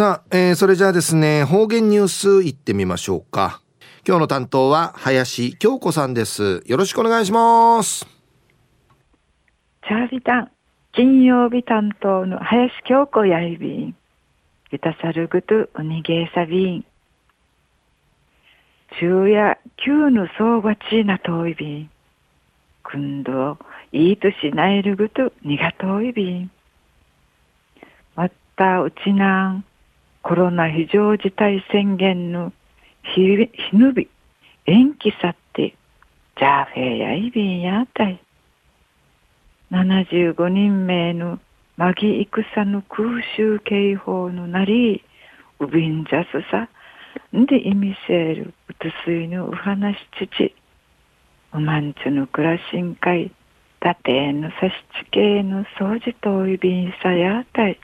さあ、えー、それじゃあですね、方言ニュースいってみましょうか。今日の担当は林京子さんです。よろしくお願いします。チャーリタン、金曜日担当の林京子やいびん。ゆたさるぐとうにげさびん。昼夜急のそうがちなといびん。くんどいいとしないるぐとにがといびん。またうちなんコロナ非常事態宣言のひひぬび延期さってジャーフェやいびんやあたい。75人名のマギ戦の空襲警報のなり、うびんじゃすさ、んで意味せるうつすいのうはなしちち、うまんちゅのくらしんかい、たてのさしちけの掃除といびんさやあたい。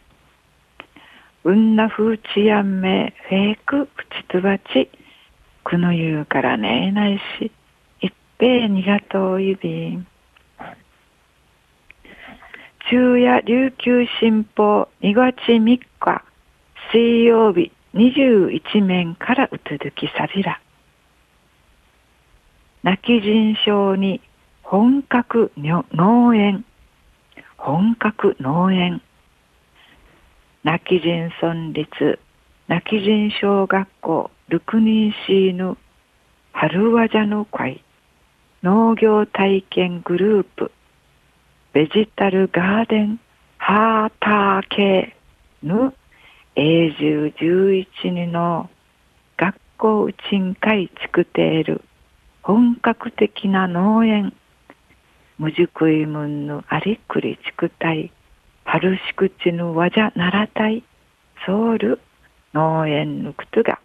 うんなふうちやんめ、フェイク、プチトバチ、くの言うからねえないし、いっぺえにがとういびん。昼夜琉球新報2月3日水曜日21面からうつづきさびら。泣き人症に本格農園、本格農園。泣き人村立泣き人小学校ルクニンシーヌ春和ジャの会農業体験グループベジタルガーデンハーター系の永住11人の学校うちんかい作っている本格的な農園無熟いもんのありくりちくたい春しくちぬわじゃならたいソウル農園のくとが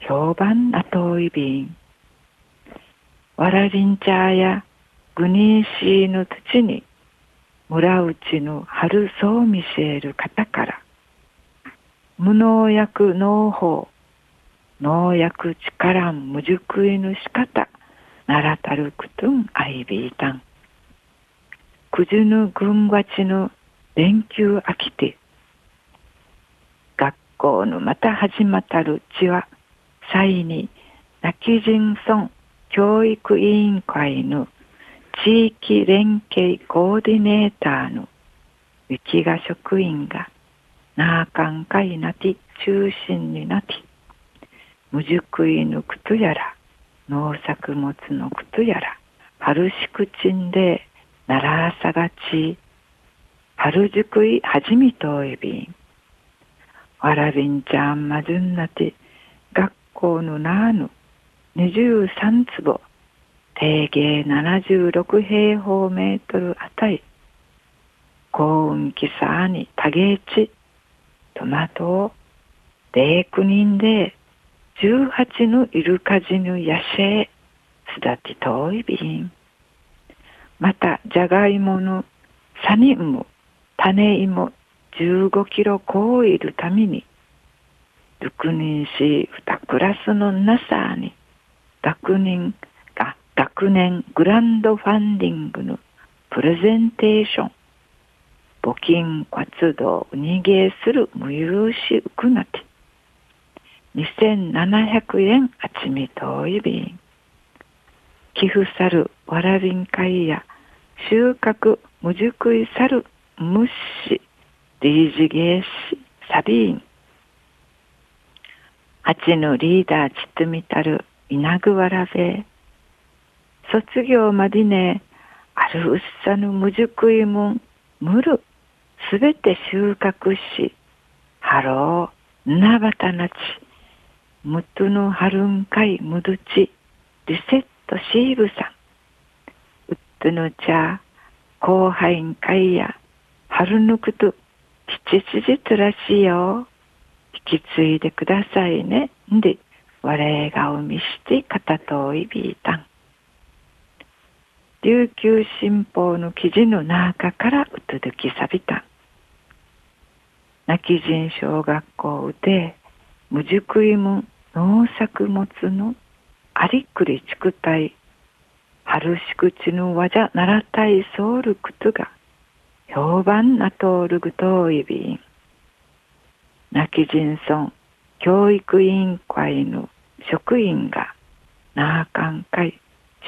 評判なといびんわらりんちゃやグニーシーの土に村内の春そう見せる方から無農薬農法農薬力無熟いの仕方ならたるくとんあいびいたん。くじぬぐんがちの連休飽きて学校のまた始まったるちは際に泣き人村教育委員会の地域連携コーディネーターの雪が職員がなあかんかいなて中心になって無熟いのくとやら農作物のくとやら春しくちんでならさがち春熟いはじみといびんわらびんちゃんまじゅんなて学校のなあぬ23坪定芸76平方メートルあたり、幸運期さあに多芸地、トマトを、米9人で、18のイルカジヌヤシェすだて遠い瓶。また、じゃがいものサニウム、種芋15キロこういるために、6人し2クラスのなさに、学人学年グランドファンディングのプレゼンテーション募金活動逃げする無融資うくなて2700円あちみといびん寄付さるわらびん会や収穫無熟いさるむしリージゲーシサビーン。八のリーダーちとみたる稲ぐわらべ。卒業までね、あるうっさぬむじゅくいもん、むる、すべて収穫し、ハロー、なばたなち、むとのはるんかいむどち、リセットシーブさん、うっとのちゃ、後輩んかいや、はるぬくと、ちちちじつらしよ。引き継いでくださいね。んで、我がおみして片といびいたん。琉球新報の記事の中からうつづきさびた。泣き人小学校で無熟いも農作物のありくりちくたい春しくちぬわじゃならたいそうるくつが評判なとおるぐといびん。泣き人村教育委員会の職員が那覇館会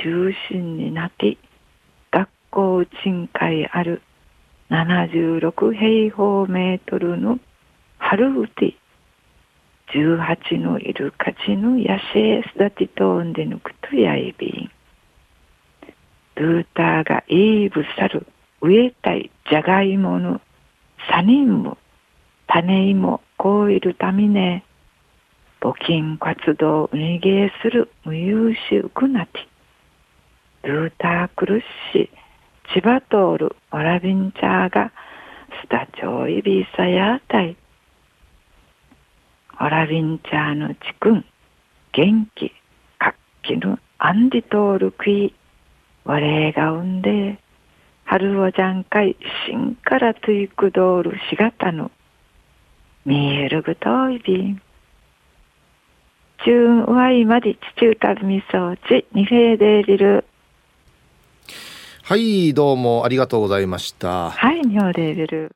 中心になって学校賃会ある76平方メートルの春うて18のイルカチの野生育ちとんでぬくとやいびん。ルーターがイーブサル植えたいじゃがいものサニンム種芋こういるためね募金活動うにげする無優秀くなてルータークルッシ千葉通るわらびんちゃーがスタチョイビーサヤータイわらびんちゃーのちくん元気活気のアンディトールクイ我が生んで春をじゃんかいしからついくどるしがたの見えるぐといびん中わいまで地中たるみそうちにへでりるはいどうもありがとうございました。はいにょでりる